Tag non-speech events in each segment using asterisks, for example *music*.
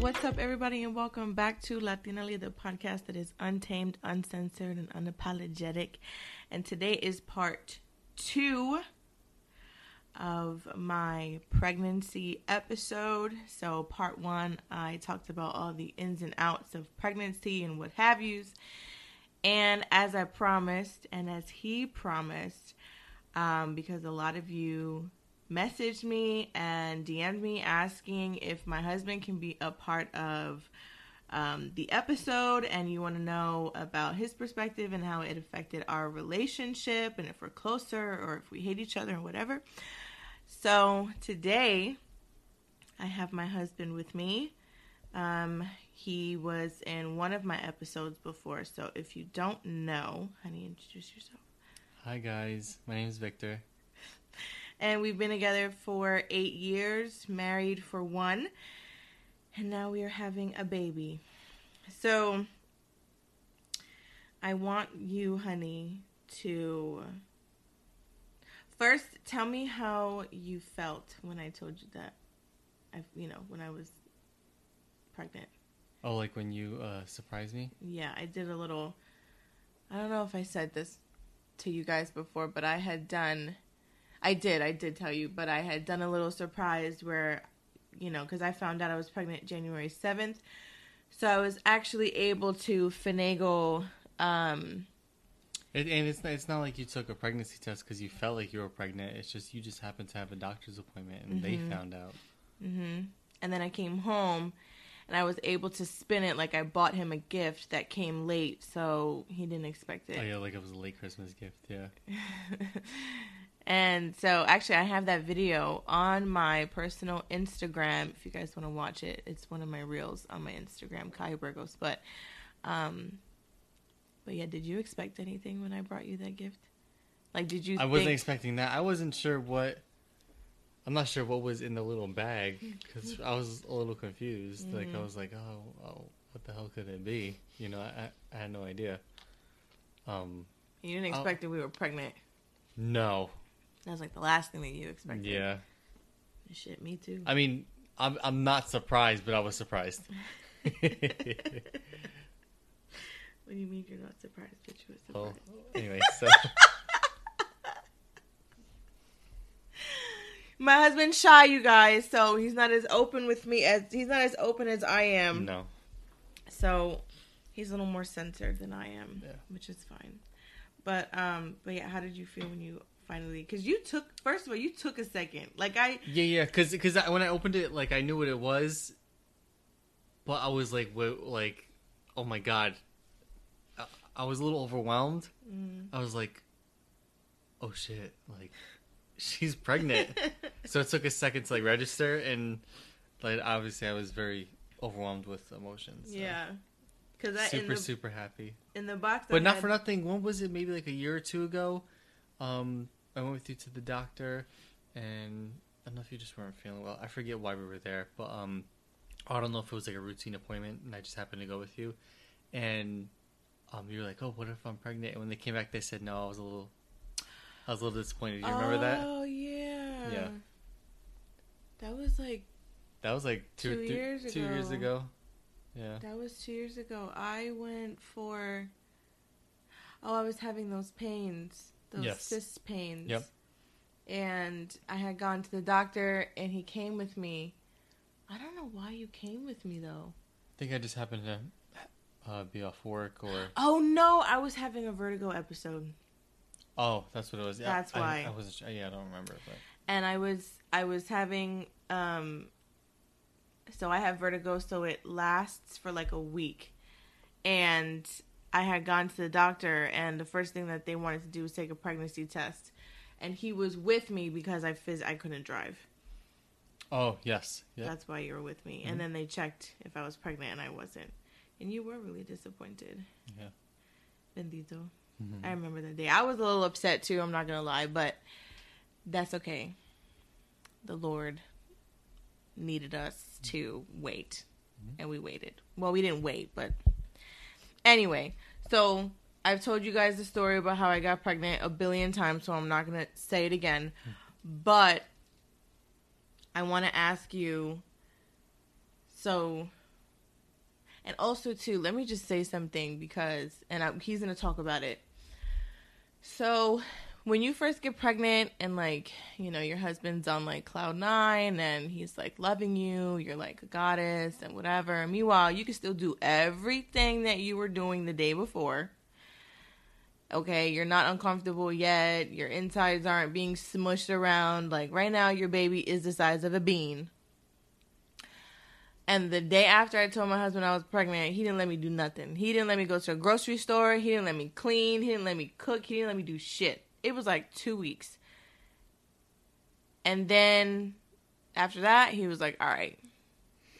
What's up, everybody, and welcome back to Latina the podcast that is untamed, uncensored, and unapologetic. And today is part two of my pregnancy episode. So, part one, I talked about all the ins and outs of pregnancy and what have yous. And as I promised, and as he promised, um, because a lot of you messaged me and DM'd me asking if my husband can be a part of um, the episode and you want to know about his perspective and how it affected our relationship and if we're closer or if we hate each other or whatever. So today I have my husband with me. Um, he was in one of my episodes before. So if you don't know, honey, introduce yourself. Hi guys, my name is Victor. And we've been together for eight years, married for one, and now we are having a baby. So I want you, honey, to first tell me how you felt when I told you that I, you know, when I was pregnant. Oh, like when you uh, surprised me? Yeah, I did a little. I don't know if I said this to you guys before, but I had done. I did, I did tell you, but I had done a little surprise where, you know, because I found out I was pregnant January 7th. So I was actually able to finagle. Um, It, and it's not, it's not like you took a pregnancy test because you felt like you were pregnant. It's just you just happened to have a doctor's appointment and they found out. Mm-hmm. And then I came home and I was able to spin it like I bought him a gift that came late, so he didn't expect it. Oh yeah, like it was a late Christmas gift. Yeah. *laughs* and so actually I have that video on my personal Instagram if you guys want to watch it. It's one of my reels on my Instagram, Kai Burgos. But um but yeah, did you expect anything when I brought you that gift? Like did you I wasn't expecting that. I wasn't sure what. I'm not sure what was in the little bag because I was a little confused. Like Mm-hmm. I was like, oh, oh, what the hell could it be? You know, I, I had no idea. Um, you didn't expect that we were pregnant. no, That was like the last thing that you expected. yeah. Shit, me too. I mean, I'm I'm not surprised, but I was surprised. *laughs* *laughs* What do you mean you're not surprised? But you were oh, surprised. anyway, *laughs* so My husband's shy, you guys, so he's not as open with me as he's not as open as I am. no, So he's a little more censored than I am, Yeah. which is fine. But um, but yeah, how did you feel when you finally? Because you took first of all, you took a second. Like I, yeah, yeah, because because when I opened it, like I knew what it was, but I was like, wait, like, oh my god, I, I was a little overwhelmed. Mm. I was like, oh shit, like she's pregnant. *laughs* so it took a second to like register, and like obviously I was very overwhelmed with emotions. so. yeah, because I super the super happy. in the box, I But not had- for nothing. When was it? Maybe like a year or two ago. Um, I went with you to the doctor, and I don't know if you just weren't feeling well. I forget why we were there, but um, I don't know if it was like a routine appointment, and I just happened to go with you. And um, you were like, "Oh, what if I'm pregnant?" And when they came back, they said no. I was a little, I was a little disappointed. Do you remember that? Oh yeah, Yeah. That was like That was like two, Two years two years ago. ago. Yeah. That was two years ago. I went for. Oh, I was having those pains, those Yes. cyst pains. Yep. And I had gone to the doctor, and he came with me. I don't know why you came with me though. I think I just happened to uh, be off work, or Oh no, I was having a vertigo episode, oh, that's what it was. Yeah, That's I, why. I wasn't. Yeah, I don't remember. But and I was I was having um. So I have vertigo, so it lasts for like a week, and I had gone to the doctor, and the first thing that they wanted to do was take a pregnancy test, and he was with me because I phys- I couldn't drive. oh yes, yeah. That's why you were with me. Mhm. And then they checked if I was pregnant, and I wasn't. And you were really disappointed. Yeah. Bendito. Mhm. I remember that day. I was a little upset too, I'm not going to lie, but that's okay. The Lord needed us to wait, Mhm. and we waited. Well, we didn't wait, but anyway, so I've told you guys the story about how I got pregnant a billion times, so I'm not going to say it again. But I want to ask you so And also, too, let me just say something because, and I, he's going to talk about it. So, when you first get pregnant and, like, you know, your husband's on, like, cloud nine and he's, like, loving you, you're, like, a goddess and whatever. Meanwhile, you can still do everything that you were doing the day before. Okay, you're not uncomfortable yet. Your insides aren't being smushed around. Like, right now, your baby is the size of a bean and the day after I told my husband I was pregnant, he didn't let me do nothing. He didn't let me go to a grocery store. He didn't let me clean. He didn't let me cook. He didn't let me do shit. It was like two weeks. And then after that, he was like, all right,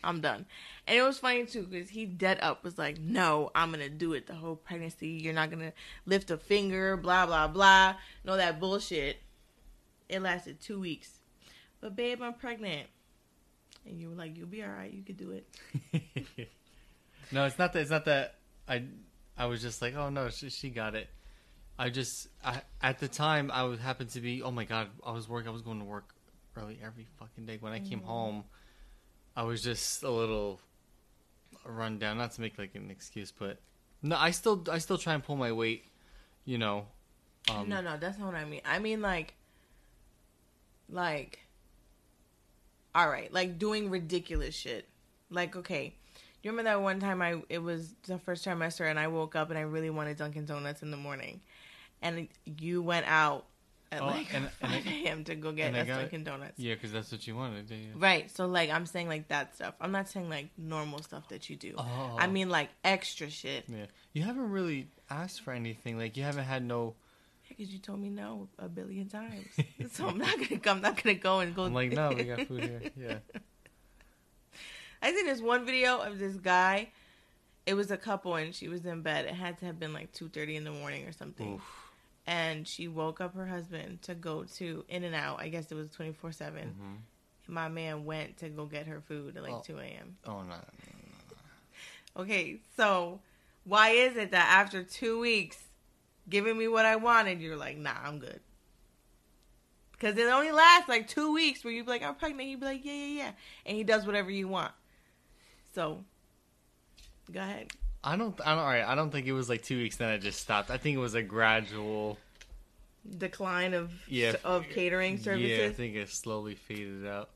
I'm done. And it was funny too because he dead up was like, no, I'm to do it the whole pregnancy. You're not to lift a finger, blah, blah, blah. No, that bullshit. It lasted two weeks. But babe, I'm pregnant and you were like, "You'll be all right. You could do it." *laughs* no, it's not that. It's not that. I I was just like, oh no, she, she got it. I just I, at the time I was happened to be. Oh my god, I was working. I was going to work early every fucking day. When I came mm-hmm. home, I was just a little run down. Not to make like an excuse, but no, I still I still try and pull my weight. You know. Um, no, no, that's not what I mean. I mean like, like all right, like doing ridiculous shit. Like, okay, you remember that one time I it was the first trimester and I woke up and I really wanted Dunkin' Donuts in the morning, and you went out at oh, like and, 5 a.m. *laughs* to go get us Dunkin' Donuts. Yeah, because that's what you wanted. Yeah. Right. So like I'm saying like that stuff. I'm not saying like normal stuff that you do. Oh. I mean like extra shit. Yeah. You haven't really asked for anything. Like you haven't had no because you told me no a billion times. *laughs* *laughs* so I'm not gonna I'm not gonna go and go. I'm like, no, we got food here. Yeah. I seen this one video of this guy. It was a couple and she was in bed. It had to have been like two thirty in the morning or something. Oof. And she woke up her husband to go to In-N-Out. I guess it was twenty four seven. Mm-hmm. My man went to go get her food at like oh. two a.m. Oh no, no, no, no. Okay, so why is it that after two weeks giving me what I wanted, you're like, nah, I'm good. Because it only lasts like two weeks where you be like, I'm pregnant. He'd be like, yeah, yeah, yeah. And he does whatever you want. So, go ahead. I don't, I don't, all right. I don't think it was like two weeks, then I just stopped. I think it was a gradual decline of yeah, of catering services. Yeah, I think it slowly faded out.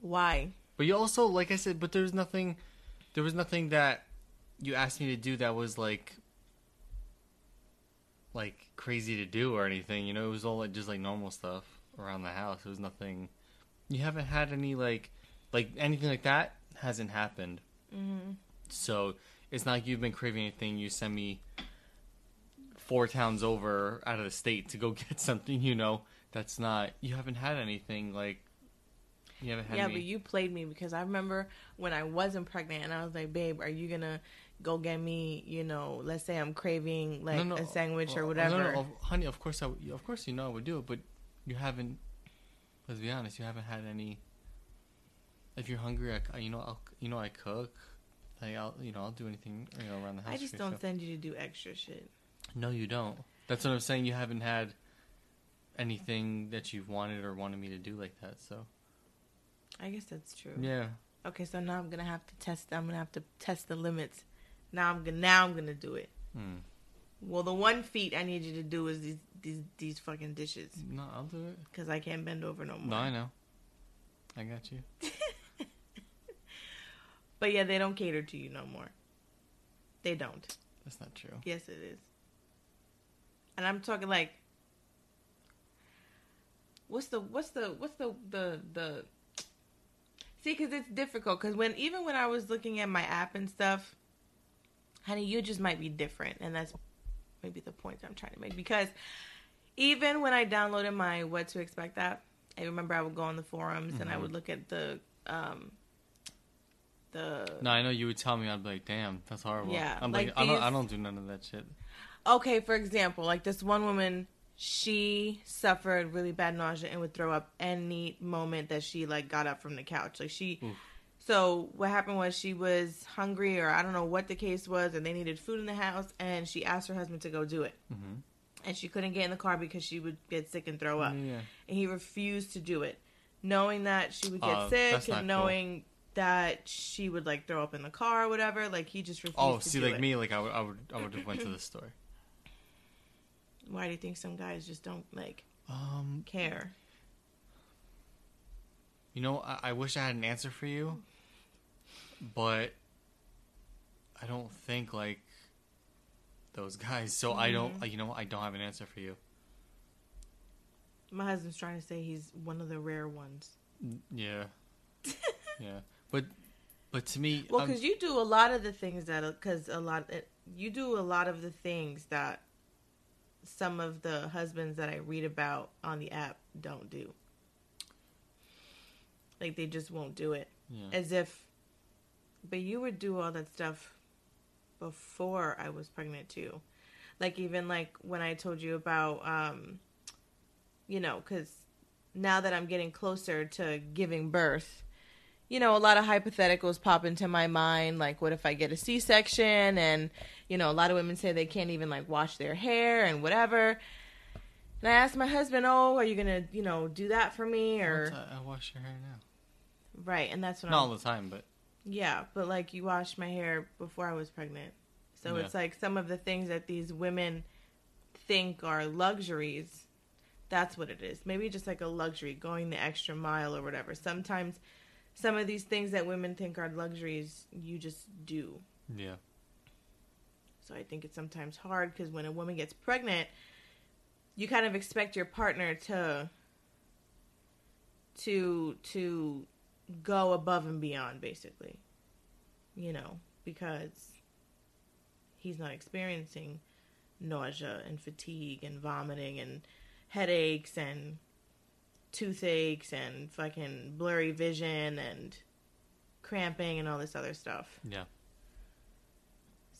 Why? But you also, like I said, but there was nothing, there was nothing that you asked me to do that was like like crazy to do or anything. You know, it was all like just like normal stuff around the house. It was nothing. You haven't had any like like anything like that hasn't happened. Mm-hmm. So it's not like you've been craving anything. You send me four towns over out of the state to go *laughs* get something. You know, that's not. You haven't had anything like. You haven't had. Yeah, any... but you played me because I remember when I wasn't pregnant and I was like, "Babe, are you gonna?" go get me, you know, let's say I'm craving like no, no, a sandwich or oh, oh, whatever. No, no, honey, of course I, of course you know I would do it, but you haven't. Let's be honest, you haven't had any. If you're hungry, I, you know, I'll, you know, I cook. Like I'll, you know, I'll do anything, you know, around the house. I just don't send you to do extra shit. No, you don't. That's what I'm saying. You haven't had anything that you've wanted or wanted me to do like that. So. I guess that's true. Yeah. Okay, so now I'm gonna have to test. I'm gonna have to test the limits now I'm gonna now I'm gonna do it. Mm. Well, the one feat I need you to do is these these these fucking dishes. No, I'll do it because I can't bend over no more. No, I know. I got you. *laughs* but yeah, they don't cater to you no more. They don't. That's not true. Yes, it is. And I'm talking like, what's the what's the what's the the the. See, because it's difficult. Because when even when I was looking at my app and stuff, honey, you just might be different. And that's maybe the point I'm trying to make. Because even when I downloaded my What to Expect app, I remember I would go on the forums mm-hmm. and I mm-hmm. would look at the. Um, the... No, I know you would tell me. I'd be like, "Damn, that's horrible." Yeah, I'm like, like I don't, I don't do none of that shit. Okay, for example, like this one woman, she suffered really bad nausea and would throw up any moment that she like got up from the couch. Like she, Oof so what happened was she was hungry, or I don't know what the case was, and they needed food in the house, and she asked her husband to go do it. Mm-hmm. And she couldn't get in the car because she would get sick and throw up. Yeah. And he refused to do it, knowing that she would get uh, sick and knowing that she would like throw up in the car or whatever. Like he just refused. Oh, to see, do like it. me, like I would, I would, I would have went to the store. *laughs* Why do you think some guys just don't like Um, care? you know, I, I wish I had an answer for you, but I don't think like those guys. So I don't, Mm-hmm. you know, I don't have an answer for you. My husband's trying to say he's one of the rare ones. Yeah, *laughs* yeah, but but to me, Well, because you do a lot of the things that, because a lot, you do a lot of the things that some of the husbands that I read about on the app don't do. Like they just won't do it, yeah. as if. But you would do all that stuff before I was pregnant too, like even like when I told you about, um, you know, because now that I'm getting closer to giving birth you know, a lot of hypotheticals pop into my mind. Like, what if I get a C section? And, you know, a lot of women say they can't even, like, wash their hair and whatever. And I asked my husband, oh, are you going to, you know, do that for me? Or, I, I wash your hair now. right. And that's what Not I'm, all the time, but yeah, but, like, you washed my hair before I was pregnant. So Yeah. it's like some of the things that these women think are luxuries. That's what it is. Maybe just like a luxury, going the extra mile or whatever. Sometimes some of these things that women think are luxuries, you just do. yeah, So I think it's sometimes hard because when a woman gets pregnant, you kind of expect your partner to to to go above and beyond basically. You know, because he's not experiencing nausea and fatigue and vomiting and headaches and toothaches and fucking blurry vision and cramping and all this other stuff. yeah.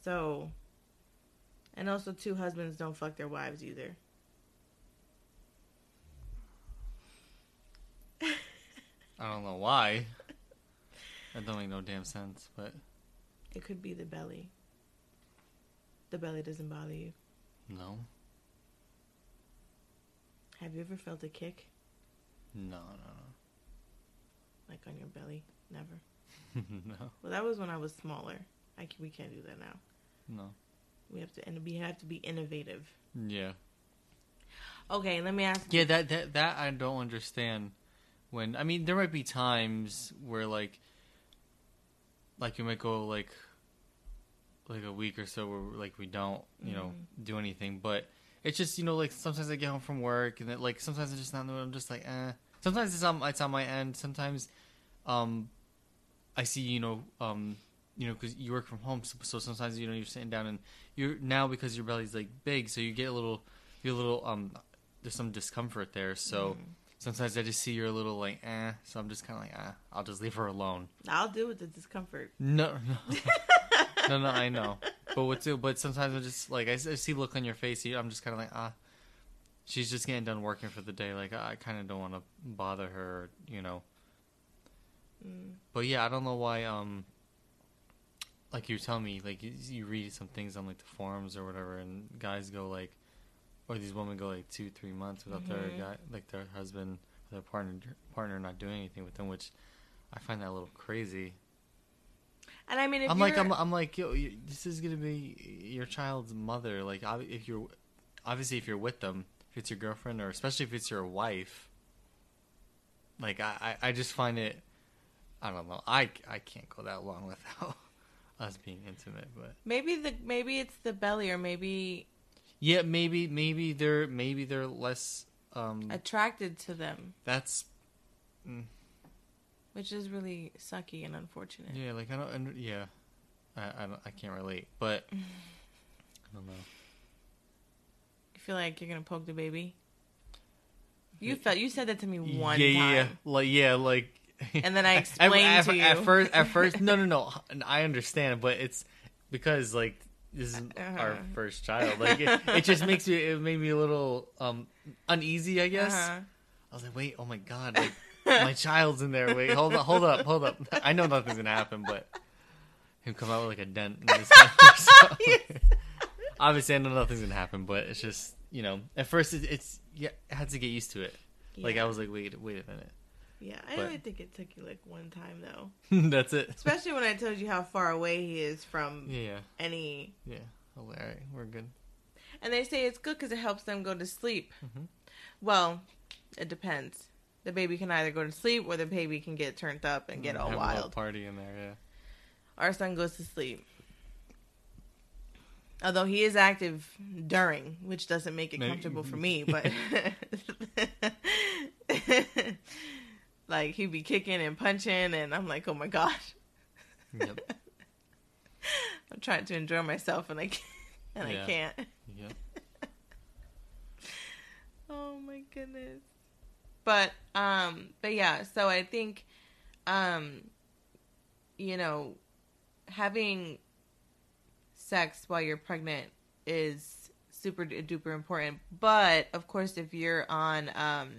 So, and also, two husbands don't fuck their wives either. *laughs* I don't know why. That don't make no damn sense, but It could be the belly. The belly doesn't bother you. no, Have you ever felt a kick, no, no, no. like on your belly? Never. *laughs* no, Well, that was when I was smaller. I c we can't do that now. no. We have to, and we have to be innovative. Yeah, Okay, let me ask. yeah. That that that I don't understand. When I mean, there might be times where like, like you might go like, like a week or so where like we don't, you know, do anything, but. It's just you know like sometimes I get home from work and it, like sometimes I'm just not I'm just like eh. Sometimes it's on it's on my end. Sometimes, um, I see you know um you know because you work from home so, so sometimes you know you're sitting down and you're now because your belly's like big so you get a little you're a little um there's some discomfort there so sometimes I just see you're a little like eh so I'm just kind of like ah I'll just leave her alone. I'll deal with the discomfort. No no *laughs* no no I know but what do but sometimes I just like I see look on your face I'm just kind of like ah she's just getting done working for the day like I kind of don't want to bother her you know Mm. but yeah, I don't know why. Um, like you tell me, like you, you read some things on like the forums or whatever, and guys go like, or these women go like two, three months without their Mhm. guy, like their husband, their partner, partner not doing anything with them, which I find that a little crazy. And I mean, if I'm like, I'm, I'm like, yo, this is gonna be your child's mother. Like, if you're, obviously, if you're with them, if it's your girlfriend, or especially if it's your wife, like, I, I, I just find it, I don't know, I, I can't go that long *laughs* without us being intimate, but maybe the maybe it's the belly, or maybe yeah, maybe, maybe they're, maybe they're less, um, attracted to them, that's, mm, which is really sucky and unfortunate. yeah, like I don't, and, yeah, I, I don't, I can't relate, but *laughs* I don't know. Feel like you're gonna poke the baby. You felt you said that to me one yeah, time, yeah, like yeah, like. and then I *laughs* explained at, to you. at first. At first, no, no, no. *laughs* I understand, but it's because like this is our Uh-huh. first child. Like it, it just *laughs* makes me. It made me a little um uneasy. I guess. Uh-huh. I was like, wait, oh my god, like my child's in there. Wait, hold up, hold up, hold up. I know nothing's gonna happen, but him come out with like a dent. In his head, Obviously, I know nothing's gonna happen, but it's just you know, at first it, it's yeah, I had to get used to it. Like I was like, wait, wait a minute. Yeah, I But- only think it took you like one time though. *laughs* That's it. Especially when I told you how far away he is from Yeah, any. yeah. All right, we're good. And they say it's good because it helps them go to sleep. Mhm. Well, it depends. The baby can either go to sleep or the baby can get turned up and get all Have a wild. party in there. Yeah. Our son goes to sleep. Although he is active during, which doesn't make it Maybe- comfortable for me, but *laughs* like he'd be kicking and punching, and I'm like, oh my gosh. Yep. *laughs* I'm trying to enjoy myself, and I can't, and Yeah. I can't. Yep. *laughs* Oh my goodness. But um but yeah, so I think um you know having sex while you're pregnant is super duper important. But of course if you're on um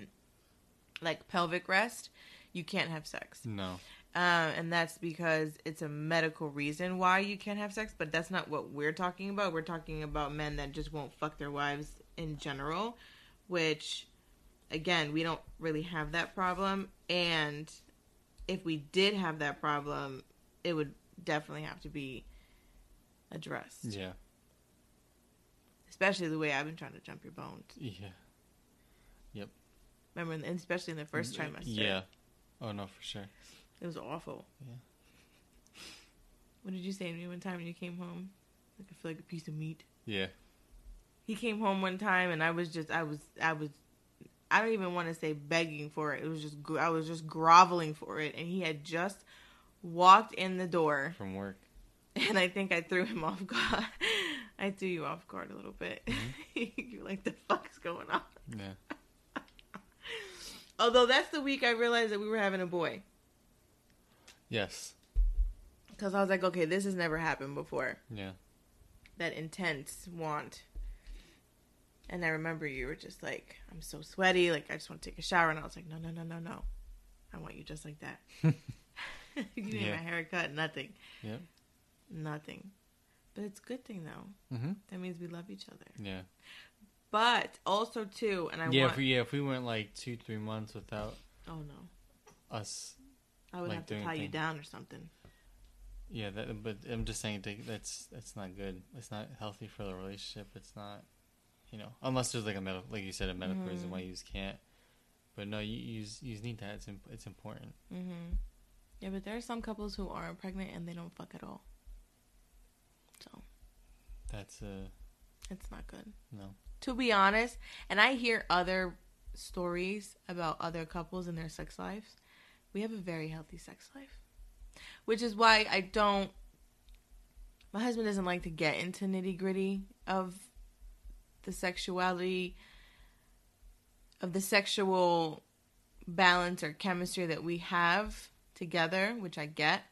like pelvic rest, you can't have sex. No. Um, and that's because it's a medical reason why you can't have sex, but that's not what we're talking about. We're talking about men that just won't fuck their wives in general, which, again, we don't really have that problem. And if we did have that problem, it would definitely have to be addressed, Yeah. especially the way I've been trying to jump your bones. Yeah. Yep. Remember, in- especially in the first mm, trimester. Yeah. Oh no, for sure. It was awful. Yeah. What did you say to me one time when you came home? Like, I feel like a piece of meat. Yeah. he came home one time and I was just I was I was I don't even want to say begging for it. It was just I was just groveling for it and he had just walked in the door From work. *laughs* and I think I threw him *laughs* off guard. I threw you off guard a little bit. Mm-hmm. *laughs* You're like the fuck's going on? Yeah. Although that's the week I realized that we were having a boy Yes. cuz I was like, okay, this has never happened before. Yeah. That intense want. And I remember you were just like, I'm so sweaty, like I just want to take a shower and I was like, no, no, no, no, no. I want you just like that. you didn't Yeah. a haircut, nothing. Yep. Nothing. But it's a good thing though. Mhm. That means we love each other. Yeah. But also too, and I yeah. want If we yeah if we went like two three months without Oh no. us I would Like have to tie you down or something. Yeah, that, but I'm just saying that- that's that's not good. It's not healthy for the relationship. It's not, you know, unless there's like a medical, like you said, a medical reason Mhm. why you just can't. But no, you you need that. It's imp- it's important. Mhm. Yeah, but there are some couples who aren't pregnant and they don't fuck at all. So, That's uh it's not good. no. to be honest, and I hear other stories about other couples and their sex lives. We have a very healthy sex life, which is why I don't. My husband doesn't like to get into nitty gritty of the sexuality, of the sexual balance or chemistry that we have together, which I get.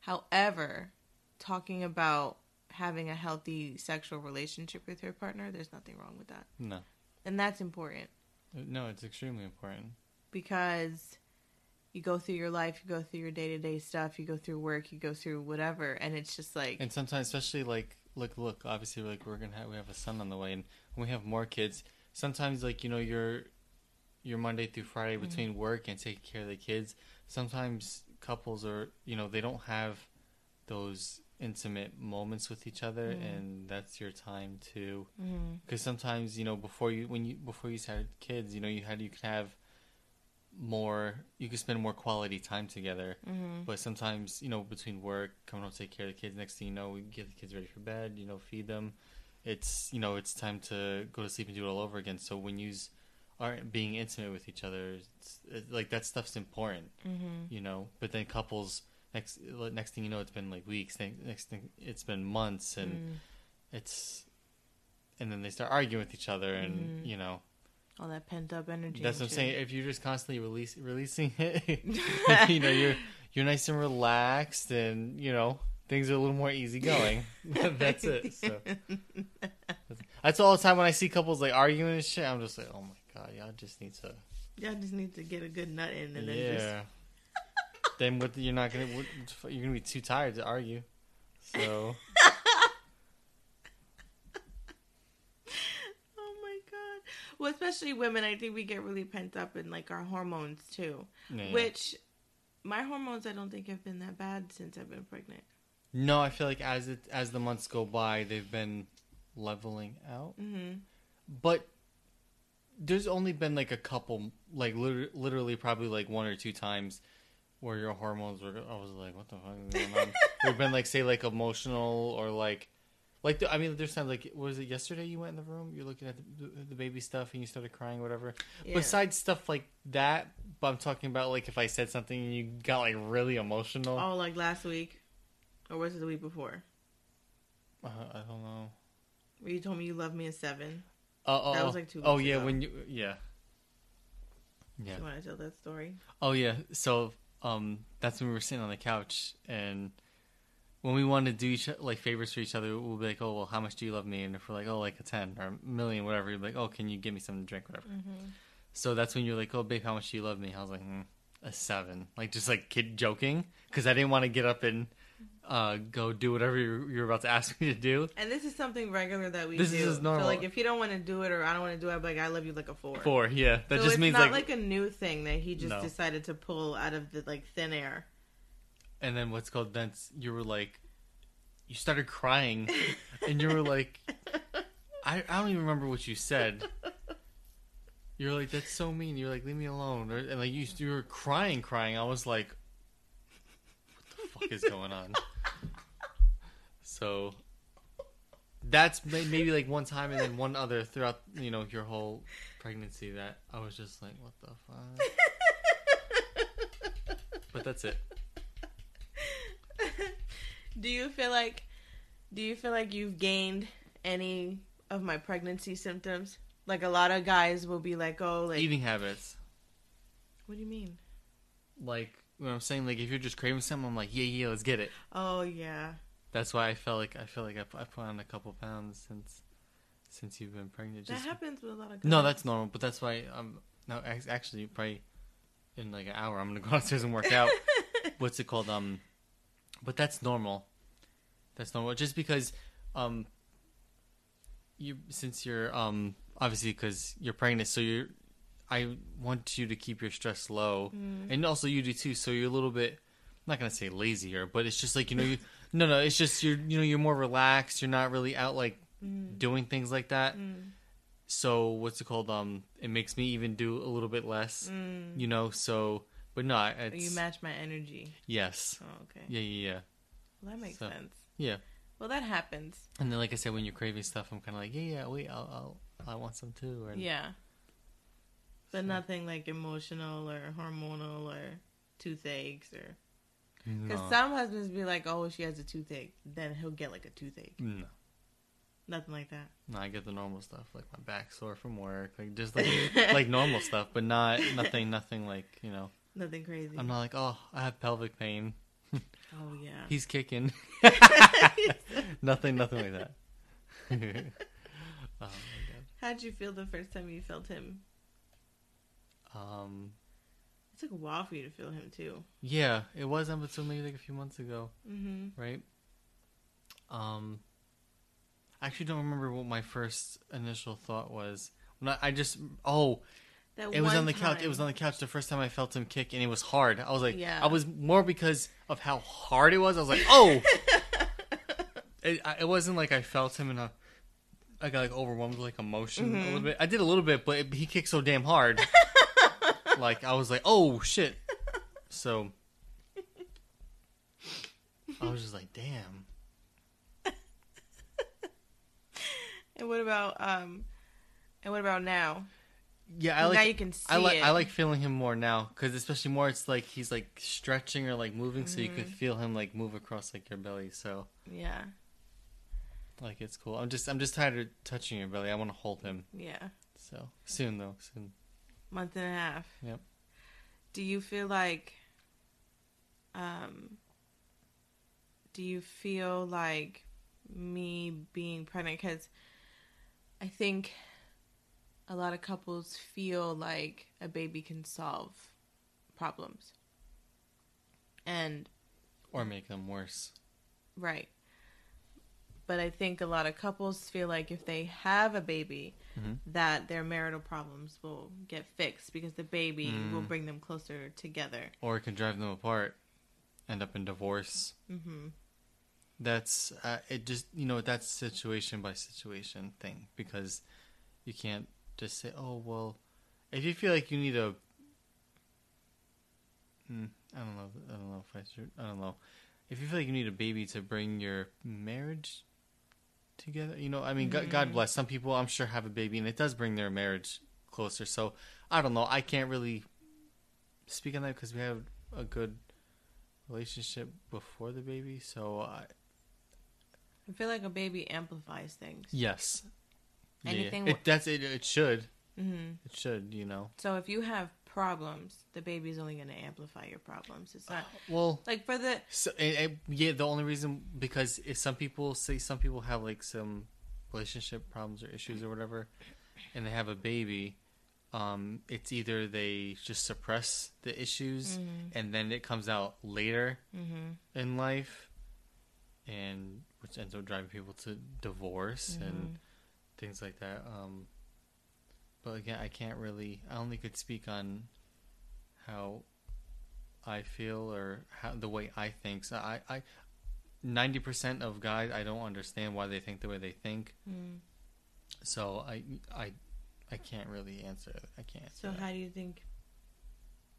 However, talking about having a healthy sexual relationship with your partner, there's nothing wrong with that. No, And that's important no, it's extremely important. because you go through your life, you go through your day to day stuff, you go through work, you go through whatever, and it's just like, And sometimes, especially like look, look. Obviously, like we're gonna have we have a son on the way, and when we have more kids, sometimes like you know your your Monday through Friday Mhm. between work and taking care of the kids. Sometimes couples are you know they don't have those intimate moments with each other, Mhm. and that's your time to mm, because sometimes you know before you when you before you had kids, you know you had you could have more you could spend more quality time together. mm, But sometimes, you know, between work, coming home take care of the kids, next thing you know, we get the kids ready for bed, you know, feed them. It's, you know, it's time to go to sleep and do it all over again. So when you aren't being intimate with each other, it's, it, like that stuff's important, mm-hmm. you know. But then couples, next next thing you know, it's been like weeks. Next, thing, it's been months, and mm. it's, and then they start arguing with each other, and Mhm. you know, all that pent up energy. that's what I'm saying. If you're just constantly release, releasing it, *laughs* *laughs* you know, you're you're nice and relaxed, and you know things are a little more easygoing. *laughs* that's it. So that's all the time when I see couples like arguing and shit. I'm just like, oh my god, y'all just need to, Y'all just need to get a good nut in, and then yeah. just then what? You're not gonna. What, you're gonna be too tired to argue. So *laughs* Oh my god. Well, especially women, I think we get really pent up in like our hormones too. Yeah. Which my hormones, I don't think have been that bad since I've been pregnant. No, I feel like as it as the months go by, they've been leveling out. hmm But there's only been like a couple, like literally probably like one or two times where your hormones were. I was like, what the fuck is going on? *laughs* There've been like say like emotional or like. Like the, I mean, there's times like was it yesterday you went in the room, you're looking at the, the baby stuff and you started crying, or whatever. Yeah. Besides stuff like that, but I'm talking about like if I said something and you got like really emotional. oh, like last week, or was it the week before? Uh, I don't know. Where you told me you love me a seven. Oh, oh, That was, like, two Oh yeah, ago. when you yeah. Yeah. You want to tell that story? Oh yeah. So um, that's when we were sitting on the couch, and when we want to do each like favors for each other, we'll be like, "Oh well, how much do you love me?" And if we're like, "Oh, like a ten or a million, whatever," you're like, "Oh, can you give me something to drink, whatever." Mm-hmm. So that's when you're like, "Oh, babe, how much do you love me?" I was like, mm, "A seven. like just like kid joking, because I didn't want to get up and uh, go do whatever you're, you're about to ask me to do. And this is something regular that we This do. is normal. So like, if you don't want to do it or I don't want to do it, I'm like, I love you like a four. Four, yeah. That so just it's means not like, like, a new thing that he just No. decided to pull out of the like thin air. and then what's called then you were like, you started crying, and you were like, I, I don't even remember what you said. You're like, that's so mean. You're like, leave me alone. And like, you, you were crying, crying. I was like, fuck is going on? So, that's maybe like one time and then one other throughout, you know, your whole pregnancy that I was just like, what the fuck? But that's it. do you feel like do you feel like you've gained any of my pregnancy symptoms? Like a lot of guys will be like, "Oh, like Eating habits. what do you mean?" Like, when I'm saying, like, if you're just craving something, I'm like, yeah, yeah, let's get it. Oh yeah. That's why I felt like I feel like I, I put on a couple pounds since since you've been pregnant. That happens with a lot of guys. no, that's normal. But that's why I'm no actually probably in like an hour I'm gonna go *laughs* downstairs and work out. *laughs* What's it called? Um, but that's normal. That's normal. Just because um, you since you're um obviously because you're pregnant, so you're. I want you to keep your stress low, Mm. and also you do too. So you're a little bit. I'm not gonna say lazier, but it's just like you know you. *laughs* No, no, it's just you're you know you're more relaxed. You're not really out like Mm. doing things like that. Mm. So what's it called? Um, it makes me even do a little bit less. Mm. You know, so but no, it's You match my energy. yes, Oh, okay. yeah, yeah, yeah, Well, that makes So- sense. yeah. Well, that happens. And then, like I said, when you're craving stuff, I'm kind of like, yeah, yeah, wait, I'll, I'll, I want some too. And, Yeah. But So- nothing like emotional or hormonal or toothaches or because No. some husbands be like, "Oh, she has a toothache," then he'll get like a toothache. no, Nothing like that. no, I get the normal stuff, like my back sore from work, like just like *laughs* like normal stuff, but not nothing, nothing like you know. Nothing crazy. I'm not like, oh, I have pelvic pain. *laughs* oh yeah. He's kicking. *laughs* nothing, nothing like that. oh my god. How'd you feel the first time you felt him? Um, It took a while for you to feel him too. yeah, it was until maybe like a few months ago, Mm-hmm. right? Um, I actually don't remember what my first initial thought was. When I, I just oh, That it was on the couch. It was on the couch the first time I felt him kick, and it was hard. I was like, Yeah. I was more because of how hard it was. I was like, oh, *laughs* it, I- it wasn't like I felt him in a. I got like overwhelmed with like emotion a Mhm. little bit. I did a little bit, but it, he kicked so damn hard. *laughs* like I was like, oh shit. So I was just like, damn. and what about um? And what about now? Yeah, I like. now you can see I like. it. I like feeling him more now because especially more, it's like he's like stretching or like moving, so you could Mhm. feel him like move across like your belly. So Yeah. like it's cool. I'm just I'm just tired of touching your belly. I want to hold him. Yeah. So soon though, soon. Month and a half. Yep. Do you feel like um do you feel like me being pregnant cuz I think a lot of couples feel like a baby can solve problems. And Or make them worse. Right. But I think a lot of couples feel like if they have a baby, Mhm. that their marital problems will get fixed because the baby Mm. will bring them closer together. Or it can drive them apart, end up in divorce. hmm That's uh, it. Just you know, that's situation by situation thing because you can't just say, "Oh well," if you feel like you need a. Hmm, I don't know. I don't know if I should. I don't know. If you feel like you need a baby to bring your marriage together, you know, I mean, God, God bless. Some people, I'm sure, have a baby, and it does bring their marriage closer. So I don't know. I can't really speak on that because we have a good relationship before the baby. So I, I feel like a baby amplifies things. Yes. Anything Yeah. It, that's it. It should. hmm It should. You know. So if you have problems, the baby's only going to amplify your problems. It's not Well, like for the so, and, and, yeah. The only reason because if some people say some people have like some relationship problems or issues or whatever, and they have a baby, um, it's either they just suppress the issues Mhm. and then it comes out later hmm in life, and which ends up driving people to divorce and Mm-hmm. things like that. Um, but again, I can't really. I only could speak on how I feel or how the way I think. So I, I, ninety percent of guys, I don't understand why they think the way they think. mm So I, I, I can't really answer. I can't. Answer So that. how do you think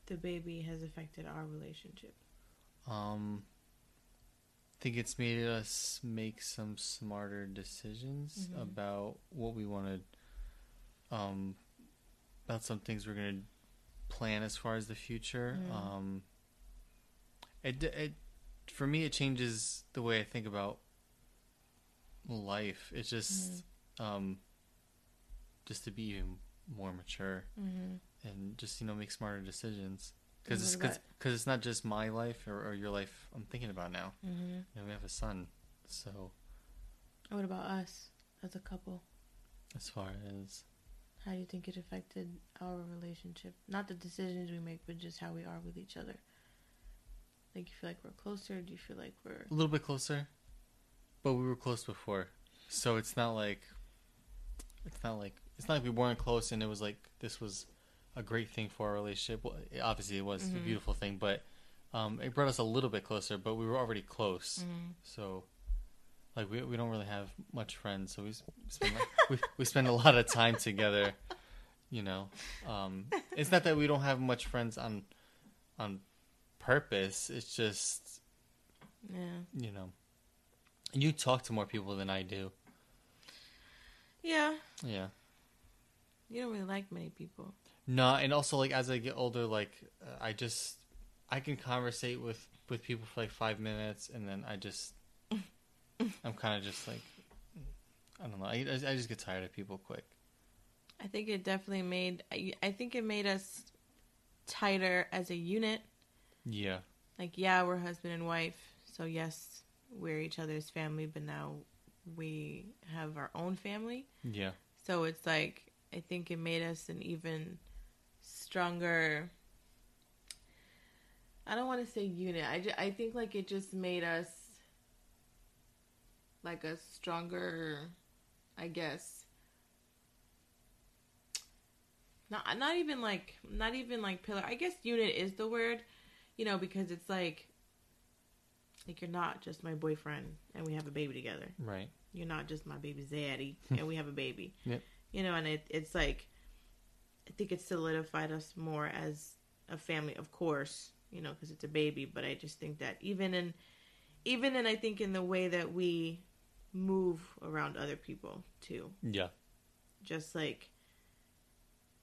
the baby has affected our relationship? Um, I think it's made us make some smarter decisions Mhm. about what we want to, um, about some things we're gonna plan as far as the future. Mhm. Um, it it for me it changes the way I think about life. It's just um, just to be even more mature Mm-hmm. and just you know make smarter decisions because it's cause, 'cause it's not just my life or, or your life I'm thinking about now. Mm-hmm. You know, we have a son, so What about us as a couple? as far as How do you think it affected our relationship? Not the decisions we make, but just how we are with each other. Like, you feel like we're closer? Do you feel like we're. a little bit closer, but we were close before, so it's not like it's not like it's not like we weren't close and it was like this was a great thing for our relationship. Well, obviously it was a Mhm. beautiful thing, but um, it brought us a little bit closer. But we were already close, Mhm. so like we we don't really have much friends, so we spend like, *laughs* we we spend a lot of time together. You know, um, it's not that we don't have much friends on on purpose. It's just Yeah. you know, you talk to more people than I do. Yeah. Yeah. You don't really like many people. No, and also like as I get older, like uh, I just I can conversate with with people for like five minutes, and then I just *laughs* I'm kind of just like I don't know. I I just get tired of people quick. I think it definitely made. I, I think it made us tighter as a unit. Yeah. Like, yeah, we're husband and wife. So, yes, we're each other's family, but now we have our own family. Yeah. So it's like I think it made us an even stronger. I don't want to say unit. I, ju- I think like it just made us like a stronger, I guess. Not not even like not even like pillar. I guess unit is the word, you know, because it's like like you're not just my boyfriend and we have a baby together Right. you're not just my baby's daddy *laughs* and we have a baby Yep. you know and it, it's like i think it solidified us more as a family of course you know because it's a baby but i just think that even in even in i think in the way that we move around other people too Yeah. just like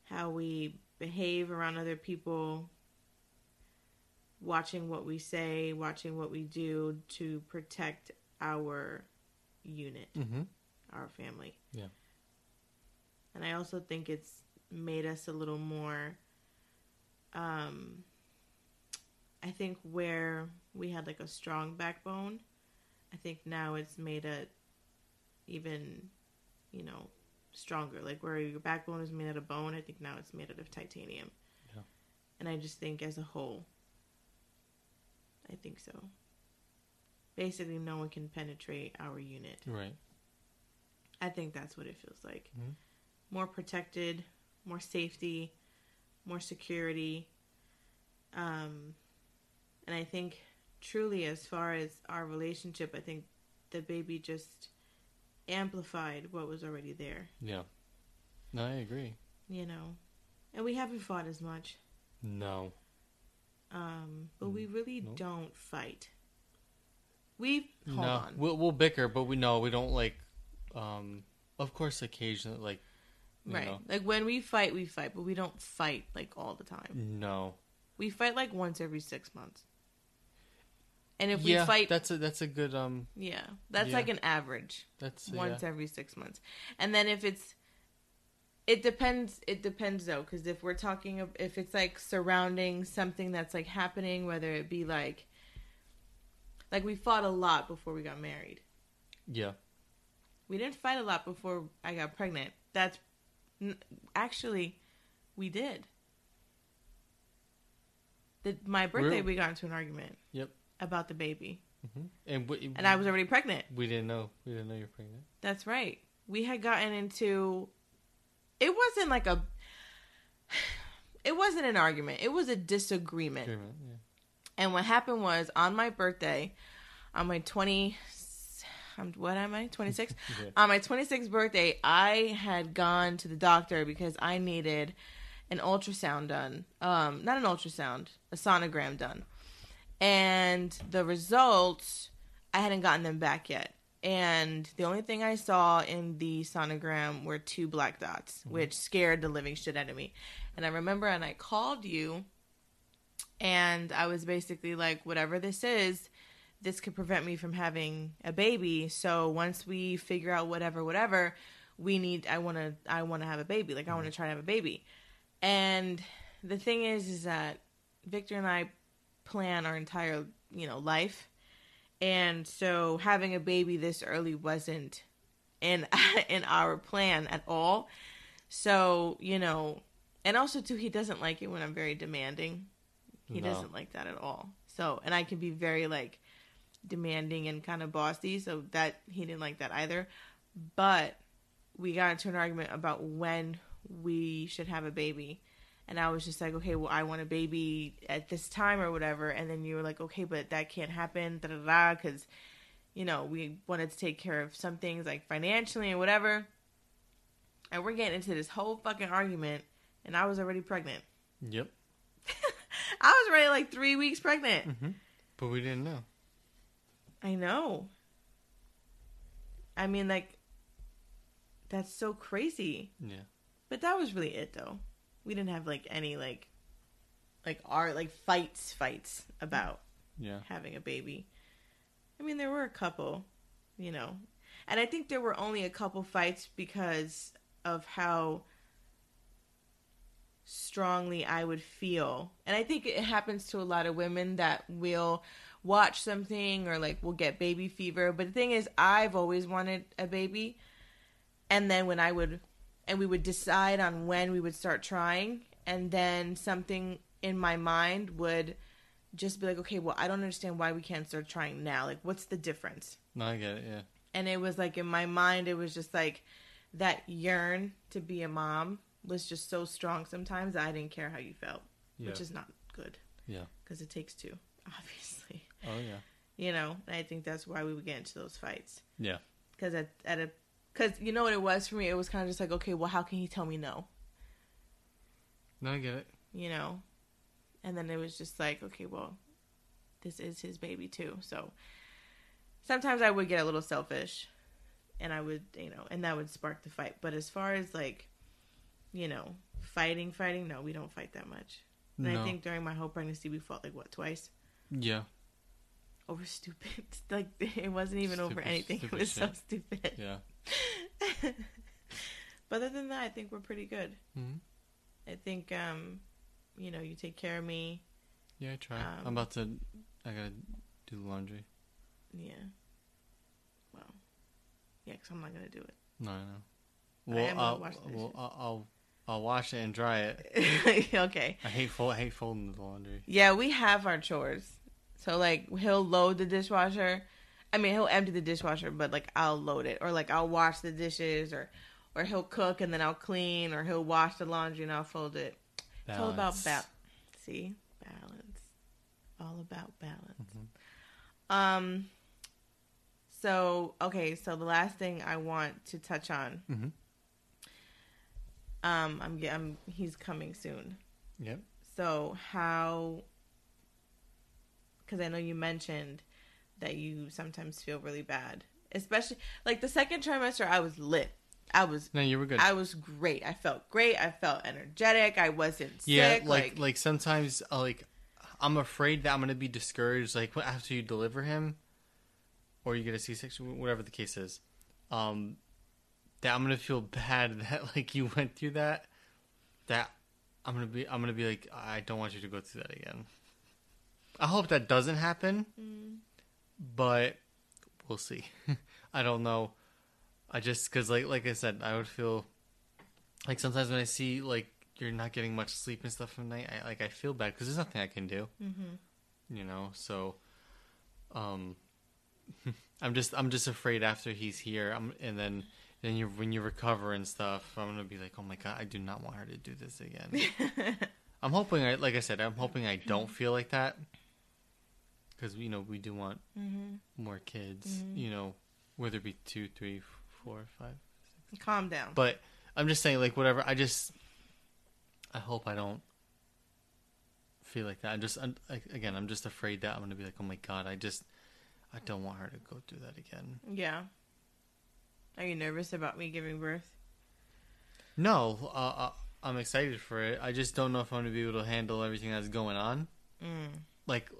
how we behave around other people watching what we say watching what we do to protect our unit Mm-hmm. our family. Yeah. And I also think it's made us a little more um I think where we had like a strong backbone, I think now it's made it even, you know, stronger. Like where your backbone is made out of bone, I think now it's made out of titanium. Yeah. And I just think as a whole I think so. Basically no one can penetrate our unit. Right. I think that's what it feels like. Mhm. more protected, more safety, more security. Um, and I think truly, as far as our relationship, I think the baby just amplified what was already there, Yeah. No, I agree. you know. And we haven't fought as much, No. um, but we really Nope. don't fight. We hold no. on, We'll we'll bicker, but we know we don't like. Um, of course, occasionally, like you right? know. Like when we fight, we fight, but we don't fight like all the time. No. We fight like once every six months. And if yeah, we fight, that's a that's a good um. yeah, that's yeah. like an average. That's once yeah. every six months and then if it's it depends it depends though because if we're talking of if it's like surrounding something that's like happening whether it be like like we fought a lot before we got married yeah. we didn't fight a lot before i got pregnant that's n- actually we did the, my birthday Really? we got into an argument Yep. About the baby hmm And we, and i was already pregnant We didn't know. We didn't know you're pregnant. That's right. We had gotten into it wasn't like a it wasn't an argument. It was a disagreement. Agreement, yeah. And what happened was on my birthday, on my 20 um, what am I? 26? *laughs* Yeah. on my 26th birthday, I had gone to the doctor because I needed an ultrasound done. Um not an ultrasound, a sonogram done. And the results I hadn't gotten them back yet. And the only thing I saw in the sonogram were two black dots, mm-hmm. which scared the living shit out of me. And I remember and I called you and I was basically like, whatever this is, this could prevent me from having a baby. So once we figure out whatever, whatever, we need I wanna I wanna have a baby. Like I wanna mm-hmm. try to have a baby. And the thing is is that Victor and I plan our entire, you know, life. And so having a baby this early wasn't in *laughs* in our plan at all. So, you know, and also too he doesn't like it when I'm very demanding. He No. doesn't like that at all. So, and I can be very like demanding and kind of bossy, so that he didn't like that either. But we got into an argument about when we should have a baby. And I was just like, okay, well, I want a baby at this time or whatever. And then you were like, okay, but that can't happen, da da da, because, you know, we wanted to take care of some things like financially and whatever. And we're getting into this whole fucking argument, and I was already pregnant. Yep. *laughs* I was already like three weeks pregnant. hmm But we didn't know. I know. I mean, like, that's so crazy. Yeah. But that was really it, though. We didn't have like any like, like our like fights, fights about Yeah. having a baby. I mean, there were a couple, you know, and I think there were only a couple fights because of how strongly I would feel. And I think it happens to a lot of women that will watch something or like will get baby fever. But the thing is, I've always wanted a baby. And then when I would, and we would decide on when we would start trying, and then something in my mind would just be like, okay, well, I don't understand why we can't start trying now. Like, what's the difference? No, I get it. Yeah. And it was like in my mind, it was just like that yearn to be a mom was just so strong sometimes I didn't care how you felt, Yeah. which is not good Yeah. because it takes two, *laughs* obviously. Oh yeah. You know, and I think that's why we would get into those fights. Yeah. Because at, at a, because you know what it was for me? It was kind of just like, okay, well, how can he tell me no? No, I get it. You know? And then it was just like, okay, well, this is his baby too. So sometimes I would get a little selfish and I would, you know, and that would spark the fight. But as far as like, you know, fighting, fighting, no, we don't fight that much. And no. I think during my whole pregnancy, we fought like what, twice? Yeah. Over stupid. *laughs* like, it wasn't even over anything. *laughs* It stupid was so stupid. Yeah. But other than that, I think we're pretty good. hmm I think, um, you know, you take care of me. Yeah, I try. Um, I'm about to. I gotta do the laundry. Yeah. Well, yeah, because I'm not to do it. No, I know. I Well, am gonna I'll, wash the well. I'll, I'll I'll wash it and dry it. *laughs* okay. I hate fold. I hate folding the laundry. Yeah, we have our chores. So, like, he'll load the dishwasher. I mean, he'll empty the dishwasher, but, like, I'll load it. Or, like, I'll wash the dishes or or he'll cook and then I'll clean, or he'll wash the laundry and I'll fold it. It's all about Balance. balance. See, balance. All about balance. Mhm. Um. So okay, so the last thing I want to touch on. Mhm. Um, I'm, I'm he's coming soon. Yep. So how? Because I know you mentioned that you sometimes feel really bad, especially like the second trimester. I was lit. I was No, you were good. I was great. I felt great. I felt energetic. I wasn't sick. yeah, like like, like sometimes uh, like I'm afraid that I'm gonna be discouraged like after you deliver him, or you get a C-section, whatever the case is. Um, that I'm gonna feel *laughs* bad that like you went through that. That I'm gonna be I'm gonna be like I don't want you to go through that again. I hope that doesn't happen, Mm. But we'll see. *laughs* I don't know. I just because like like I said, I would feel like sometimes when I see like you're not getting much sleep and stuff at night, I like I feel bad because there's nothing I can do, Mhm. you know. So, um, *laughs* I'm just I'm just afraid after he's here, I'm and then then you when you recover and stuff, I'm gonna be like, oh my god, I do not want her to do this again. *laughs* I'm hoping I like I said, I'm hoping I don't feel like that because you know we do want Mhm. more kids, Mhm. you know, whether it be two, three, four, five. Calm down. But I'm just saying, like, whatever. I just, I hope I don't feel like that. I'm just, I'm, like, again, I'm just afraid that I'm gonna be like, oh my god, I just, I don't want her to go through that again. yeah. Are you nervous about me giving birth? No, uh, uh, I'm excited for it. I just don't know if I'm gonna be able to handle everything that's going on. Mm. Like,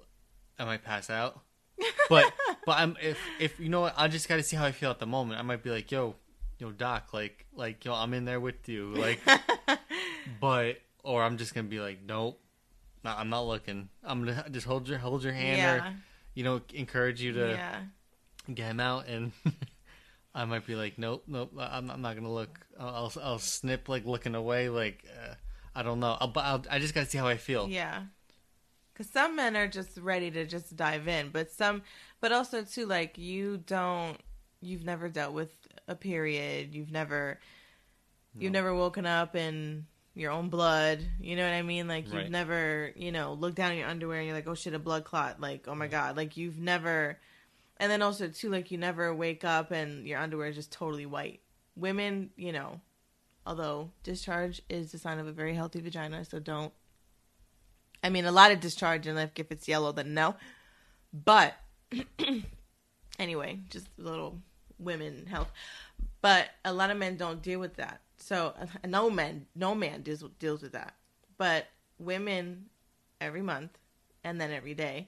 I might pass out. *laughs* But, but I'm if if you know what, I just got to see how I feel at the moment. I might be like, yo, yo, doc, like, like, yo, I'm in there with you, like. *laughs* but or I'm just gonna be like, nope, no, I'm not looking. I'm gonna just hold your hold your hand yeah. or you know encourage you to yeah. get him out, and *laughs* I might be like, nope, nope, I'm, I'm not gonna look. I'll, I'll I'll snip like looking away, like uh, I don't know. I'll, but I'll, I just gotta see how I feel. Yeah. Cuz some men are just ready to just dive in, but some but also too like you don't you've never dealt with a period. You've never you've never woken up in your own blood. You know what I mean? Like you've Right. never, you know, looked down at your underwear and you're like, "Oh shit, a blood clot." Like, "Oh my god." Like you've never and then also too like you never wake up and your underwear is just totally white. Women, you know, although discharge is a sign of a very healthy vagina, so don't I mean, a lot of discharge, and like if it's yellow, then no. But *clears throat* anyway, just little women health. But a lot of men don't deal with that. So *laughs* no man, no man deals deals with that. But women, every month, and then every day,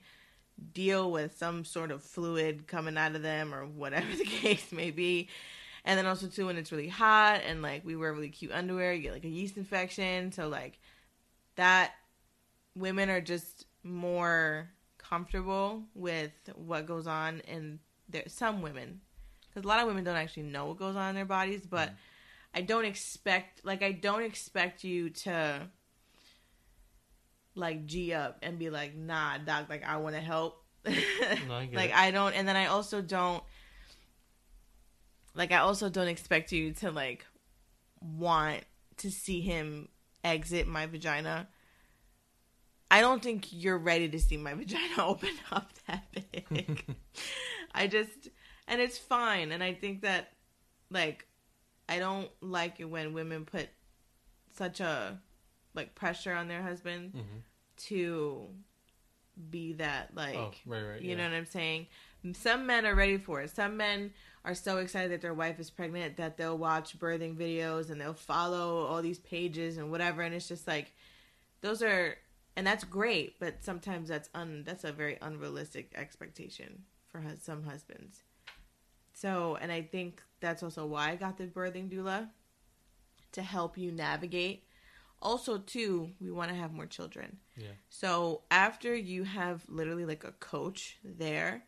deal with some sort of fluid coming out of them or whatever *laughs* the case may be. And then also too when it's really hot and like we wear really cute underwear, you get like a yeast infection. So like that women are just more comfortable with what goes on in there some women because a lot of women don't actually know what goes on in their bodies but Mhm. i don't expect like i don't expect you to like g up and be like nah doc like i want to help *laughs* I like it. i don't and then i also don't like i also don't expect you to like want to see him exit my vagina I don't think you're ready to see my *laughs* vagina open up that big. *laughs* I just, and it's fine. And I think that, like, I don't like it when women put such a, like, pressure on their husband Mhm. to be that, like, Oh, right, right. you yeah. know what I'm saying? Some men are ready for it. Some men are so excited that their wife is pregnant that they'll watch birthing videos and they'll follow all these pages and whatever. And it's just like, those are, and that's great, but sometimes that's un, that's a very unrealistic expectation for hus- some husbands. So, and I think that's also why I got the birthing doula to help you navigate. Also, too, we want to have more children. Yeah. So after you have literally like a coach there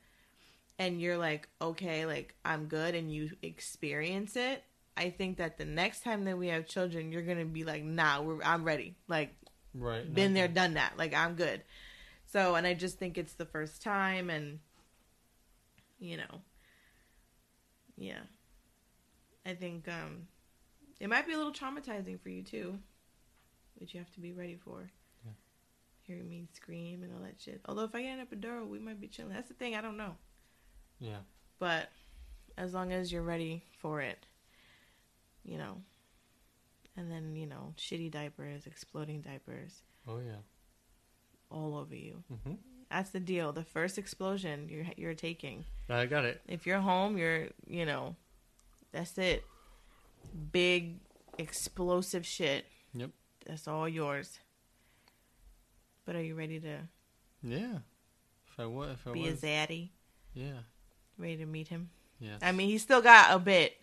and you're like, okay, like I'm good and you experience it, I think that the next time that we have children, you're going to be like, nah, we're, I'm ready. Like, Right. been there, done that. Like, I'm good. So, and I just think it's the first time and, you know, yeah. I think, um, It might be a little traumatizing for you too, which you have to be ready for. Yeah. Hearing me scream and all that shit. Although if I get an epidural, we might be chilling. That's the thing. I don't know. Yeah. But as long as you're ready for it, you know. And then you know, shitty diapers, exploding diapers, Oh yeah. all over you. hmm That's the deal. The first explosion you're you're taking. I got it. If you're home, you're you know, that's it. Big explosive shit. Yep. That's all yours. But are you ready to Yeah. If I was, if I be a was, zaddy? yeah, Ready to meet him? yeah. I mean, he's still got a bit.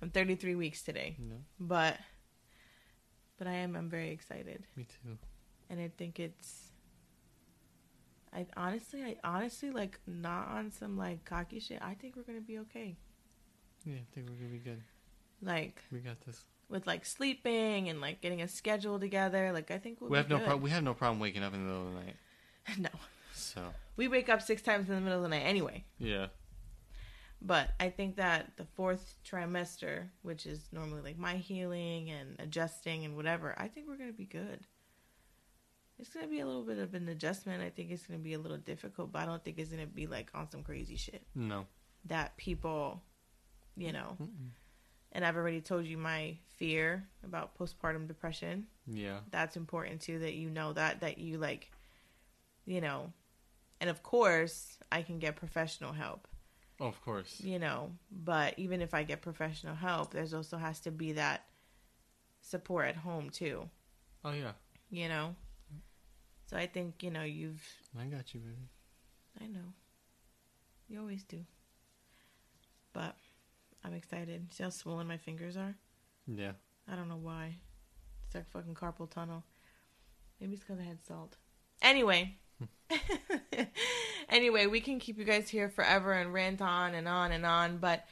I'm 33 weeks today, no, but but I am I'm very excited, me too. and I think it's. I honestly, I honestly like not on some like cocky shit. I think we're gonna be okay. Yeah, I think we're gonna be good. Like We got this. with like sleeping and like getting a schedule together. Like I think we'll we be have no good. pro- we have no problem waking up in the middle of the night. *laughs* no, So we wake up six times in the middle of the night anyway. yeah, But I think that the fourth trimester, which is normally like my healing and adjusting and whatever, I think we're going to be good. It's going to be a little bit of an adjustment. I think it's going to be a little difficult, but I don't think it's going to be like on some crazy shit no. that people, you know, Mm-mm. and I've already told you my fear about postpartum depression. Yeah, That's important too, that you know that, that you like, you know, and of course, I can get professional help. Oh, of course. you know but even if i get professional help there's also has to be that support at home too. Oh yeah, you know? So i think you know you've I got you, baby. i know. You always do. But i'm excited. See how swollen my fingers are? Yeah, i don't know why. It's like fucking carpal tunnel. Maybe it's because i had salt. Anyway hmm. *laughs* anyway, we can keep you guys here forever and rant on and on and on, but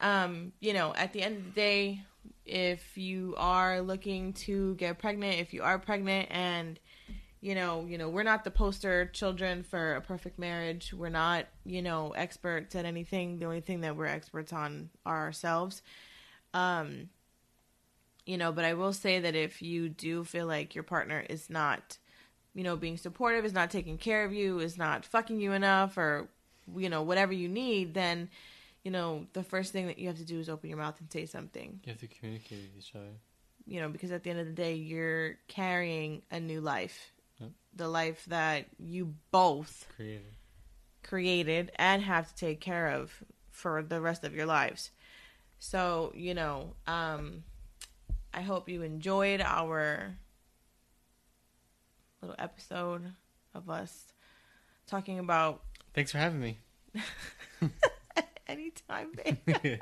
um, you know, at the end of the day, if you are looking to get pregnant, if you are pregnant and you know, you know, we're not the poster children for a perfect marriage. We're not, you know, experts at anything. The only thing that we're experts on are ourselves. Um, you know, but I will say that if you do feel like your partner is not you know, being supportive, is not taking care of you, is not fucking you enough, or, you know, whatever you need, then, you know, the first thing that you have to do is open your mouth and say something, you have to communicate with each other. you know, because at the end of the day, you're carrying a new life. Yep. The life that you both created. created and have to take care of for the rest of your lives. So, you know, um, I hope you enjoyed our little episode of us talking about Thanks for having me. *laughs* anytime, babe. *laughs*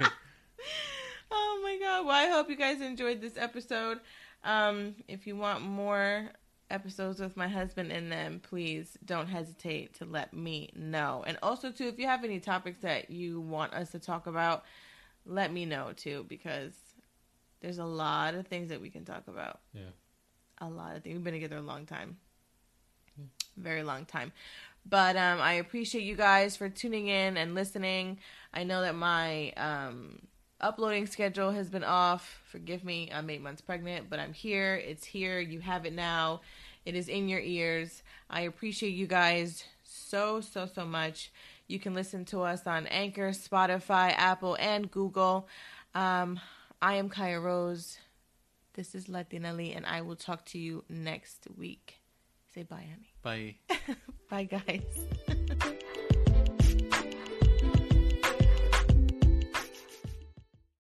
oh my god. Well, I hope you guys enjoyed this episode. Um, if you want more episodes with my husband in them, please don't hesitate to let me know. And also too, if you have any topics that you want us to talk about, let me know too because there's a lot of things that we can talk about. Yeah. A lot of things. We've been together a long time. Very long time. But um, I appreciate you guys for tuning in and listening. I know that my um, uploading schedule has been off. Forgive me, I'm eight months pregnant, but I'm here. It's here. You have it now. It is in your ears. I appreciate you guys so, so, so much. You can listen to us on Anchor, Spotify, Apple, and Google. Um, I am Kaya Rose. This is Latina Lee, and I will talk to you next week. Say bye, honey. Bye. *laughs* Bye, guys.